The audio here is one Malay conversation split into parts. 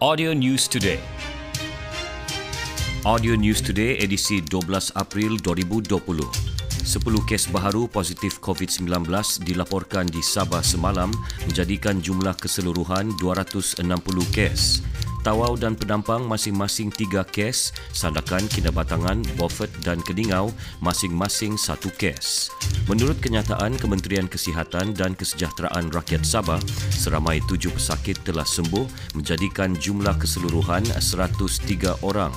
Audio News Today. Audio News Today edisi 12 April 2020. 10 kes baharu positif COVID-19 dilaporkan di Sabah semalam menjadikan jumlah keseluruhan 260 kes. Tawau dan Penampang masing-masing tiga kes, Sandakan, Kinabatangan, Beaufort dan Kedingau masing-masing satu kes. Menurut kenyataan Kementerian Kesihatan dan Kesejahteraan Rakyat Sabah, seramai tujuh pesakit telah sembuh menjadikan jumlah keseluruhan 103 orang.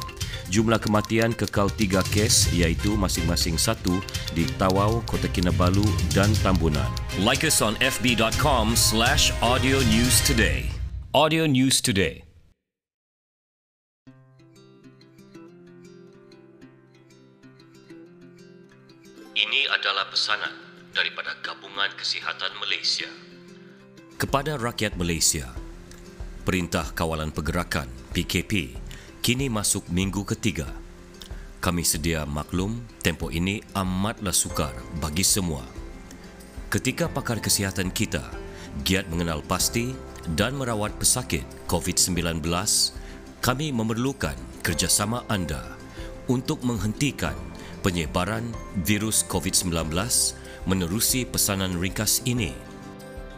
Jumlah kematian kekal tiga kes iaitu masing-masing satu di Tawau, Kota Kinabalu dan Tambunan. Like us on fb.com slash audio news today. Audio News Today. Ini adalah pesanan daripada Gabungan Kesihatan Malaysia. Kepada rakyat Malaysia, Perintah Kawalan Pergerakan PKP kini masuk minggu ketiga. Kami sedia maklum tempoh ini amatlah sukar bagi semua. Ketika pakar kesihatan kita giat mengenal pasti dan merawat pesakit COVID-19, kami memerlukan kerjasama anda untuk menghentikan penyebaran virus COVID-19 menerusi pesanan ringkas ini.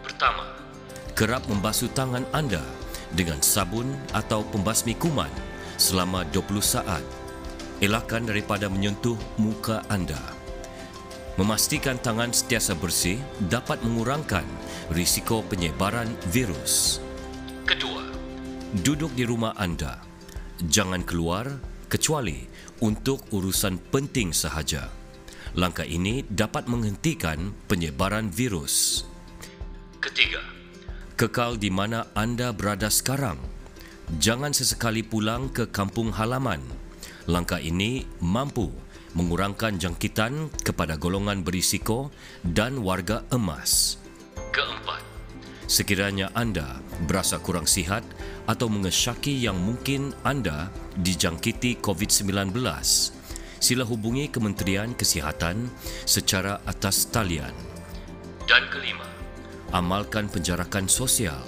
Pertama, kerap membasuh tangan anda dengan sabun atau pembasmi kuman selama 20 saat. Elakkan daripada menyentuh muka anda. Memastikan tangan sentiasa bersih dapat mengurangkan risiko penyebaran virus. Kedua, duduk di rumah anda. Jangan keluar kecuali untuk urusan penting sahaja. Langkah ini dapat menghentikan penyebaran virus. Ketiga, kekal di mana anda berada sekarang. Jangan sesekali pulang ke kampung halaman. Langkah ini mampu mengurangkan jangkitan kepada golongan berisiko dan warga emas. Keempat, sekiranya anda berasa kurang sihat atau mengesyaki yang mungkin anda dijangkiti COVID-19, sila hubungi Kementerian Kesihatan secara atas talian. Dan kelima, amalkan penjarakan sosial.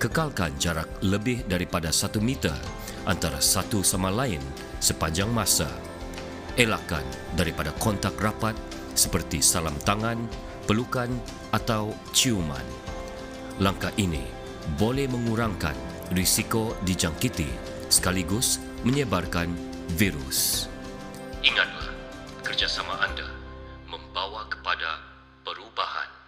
Kekalkan jarak lebih daripada satu meter antara satu sama lain sepanjang masa. Elakkan daripada kontak rapat seperti salam tangan, pelukan atau ciuman langkah ini boleh mengurangkan risiko dijangkiti sekaligus menyebarkan virus. Ingatlah, kerjasama anda membawa kepada perubahan.